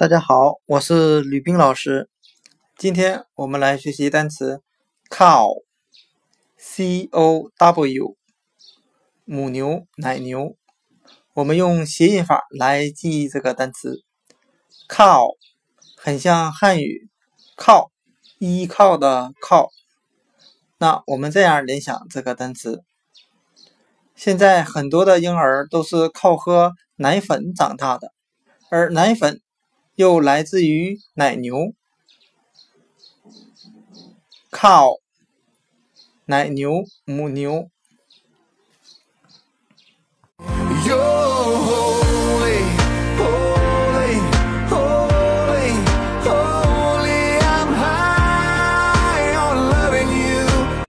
大家好，我是吕冰老师。今天我们来学习单词 cow，c o w，母牛、奶牛。我们用谐音法来记忆这个单词 cow，很像汉语靠，依靠的靠。那我们这样联想这个单词：现在很多的婴儿都是靠喝奶粉长大的，而奶粉。又来自于奶牛，cow，奶牛，母牛。